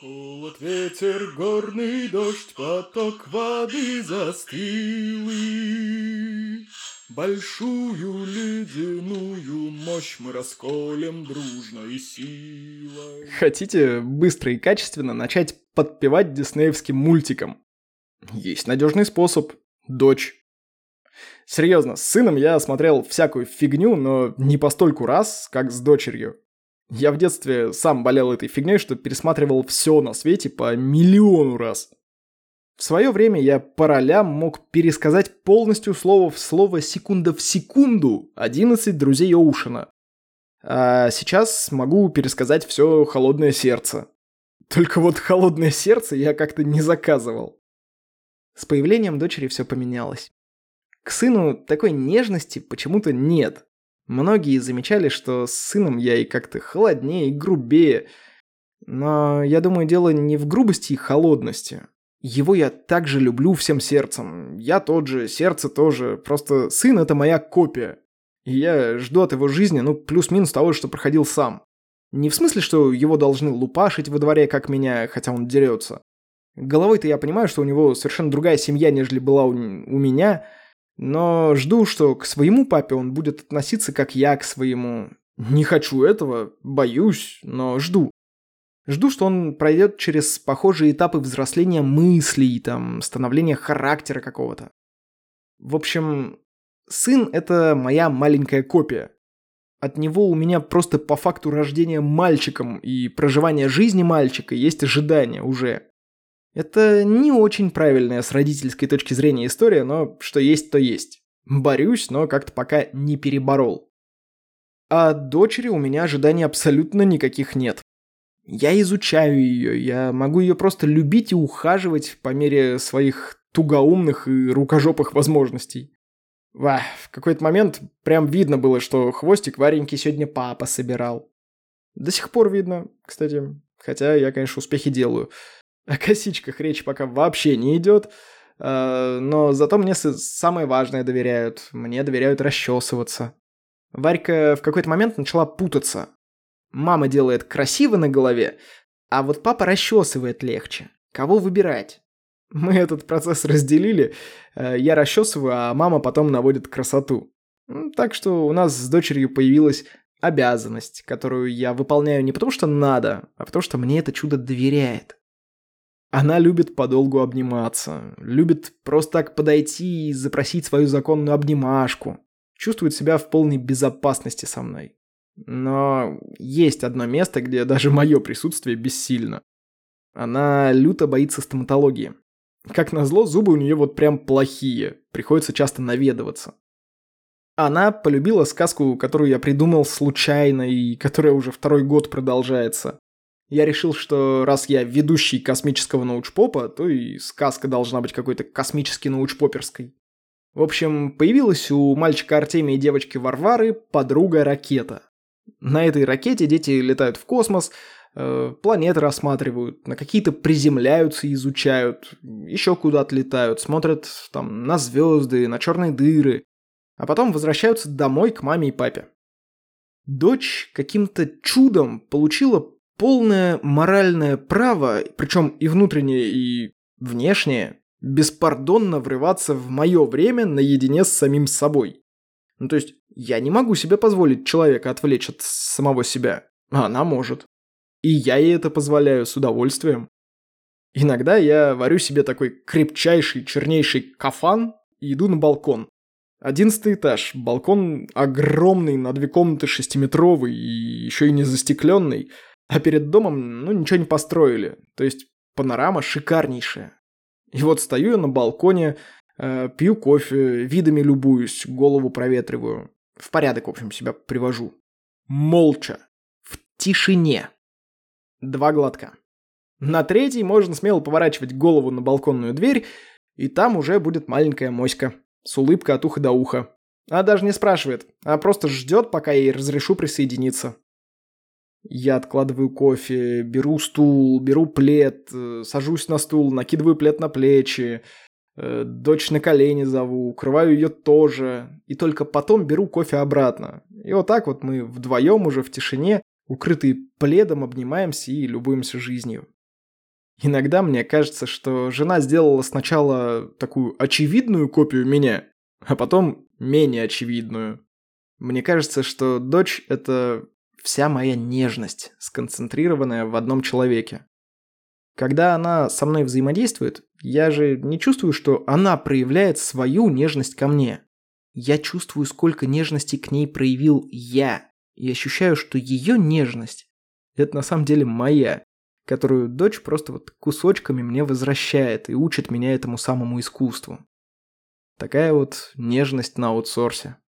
Холод, ветер, горный дождь, поток воды застыл Большую ледяную мощь мы расколем дружной силой. Хотите быстро и качественно начать подпевать диснеевским мультикам? Есть надежный способ. Дочь. Серьезно, с сыном я смотрел всякую фигню, но не постольку раз, как с дочерью. Я в детстве сам болел этой фигней, что пересматривал все на свете по миллиону раз. В свое время я по ролям мог пересказать полностью слово в слово секунда в секунду 11 друзей Оушена. А сейчас могу пересказать все холодное сердце. Только вот холодное сердце я как-то не заказывал. С появлением дочери все поменялось. К сыну такой нежности почему-то нет. Многие замечали, что с сыном я и как-то холоднее и грубее. Но я думаю, дело не в грубости и холодности, его я также люблю всем сердцем. Я тот же, сердце тоже. Просто сын — это моя копия. И я жду от его жизни, ну, плюс-минус того, что проходил сам. Не в смысле, что его должны лупашить во дворе, как меня, хотя он дерется. Головой-то я понимаю, что у него совершенно другая семья, нежели была у, у меня, но жду, что к своему папе он будет относиться, как я к своему. Не хочу этого, боюсь, но жду. Жду, что он пройдет через похожие этапы взросления мыслей, там, становления характера какого-то. В общем, сын — это моя маленькая копия. От него у меня просто по факту рождения мальчиком и проживания жизни мальчика есть ожидания уже. Это не очень правильная с родительской точки зрения история, но что есть, то есть. Борюсь, но как-то пока не переборол. А дочери у меня ожиданий абсолютно никаких нет. Я изучаю ее, я могу ее просто любить и ухаживать по мере своих тугоумных и рукожопых возможностей. Ва, в какой-то момент прям видно было, что хвостик Вареньки сегодня папа собирал. До сих пор видно, кстати. Хотя я, конечно, успехи делаю. О косичках речь пока вообще не идет. А, но зато мне самое важное доверяют. Мне доверяют расчесываться. Варька в какой-то момент начала путаться. Мама делает красиво на голове, а вот папа расчесывает легче. Кого выбирать? Мы этот процесс разделили. Э, я расчесываю, а мама потом наводит красоту. Так что у нас с дочерью появилась обязанность, которую я выполняю не потому что надо, а потому что мне это чудо доверяет. Она любит подолгу обниматься, любит просто так подойти и запросить свою законную обнимашку, чувствует себя в полной безопасности со мной. Но есть одно место, где даже мое присутствие бессильно. Она люто боится стоматологии. Как назло, зубы у нее вот прям плохие, приходится часто наведываться. Она полюбила сказку, которую я придумал случайно и которая уже второй год продолжается. Я решил, что раз я ведущий космического научпопа, то и сказка должна быть какой-то космически научпоперской. В общем, появилась у мальчика Артемия и девочки Варвары подруга Ракета. На этой ракете дети летают в космос, э, планеты рассматривают, на какие-то приземляются изучают, еще куда-то летают, смотрят там на звезды, на черные дыры, а потом возвращаются домой к маме и папе. Дочь каким-то чудом получила полное моральное право, причем и внутреннее, и внешнее, беспардонно врываться в мое время наедине с самим собой. Ну то есть я не могу себе позволить человека отвлечь от самого себя, а она может. И я ей это позволяю с удовольствием. Иногда я варю себе такой крепчайший, чернейший кафан и иду на балкон. Одиннадцатый этаж, балкон огромный, на две комнаты шестиметровый и еще и не застекленный, а перед домом, ну, ничего не построили, то есть панорама шикарнейшая. И вот стою я на балконе, э, пью кофе, видами любуюсь, голову проветриваю. В порядок, в общем, себя привожу. Молча. В тишине. Два глотка. На третий можно смело поворачивать голову на балконную дверь, и там уже будет маленькая моська. С улыбкой от уха до уха. Она даже не спрашивает, а просто ждет, пока я ей разрешу присоединиться. Я откладываю кофе, беру стул, беру плед, э, сажусь на стул, накидываю плед на плечи, Э, дочь на колени зову, укрываю ее тоже, и только потом беру кофе обратно. И вот так вот мы вдвоем уже в тишине, укрытые пледом, обнимаемся и любуемся жизнью. Иногда мне кажется, что жена сделала сначала такую очевидную копию меня, а потом менее очевидную. Мне кажется, что дочь — это вся моя нежность, сконцентрированная в одном человеке. Когда она со мной взаимодействует, я же не чувствую, что она проявляет свою нежность ко мне. Я чувствую, сколько нежности к ней проявил я, и ощущаю, что ее нежность – это на самом деле моя, которую дочь просто вот кусочками мне возвращает и учит меня этому самому искусству. Такая вот нежность на аутсорсе.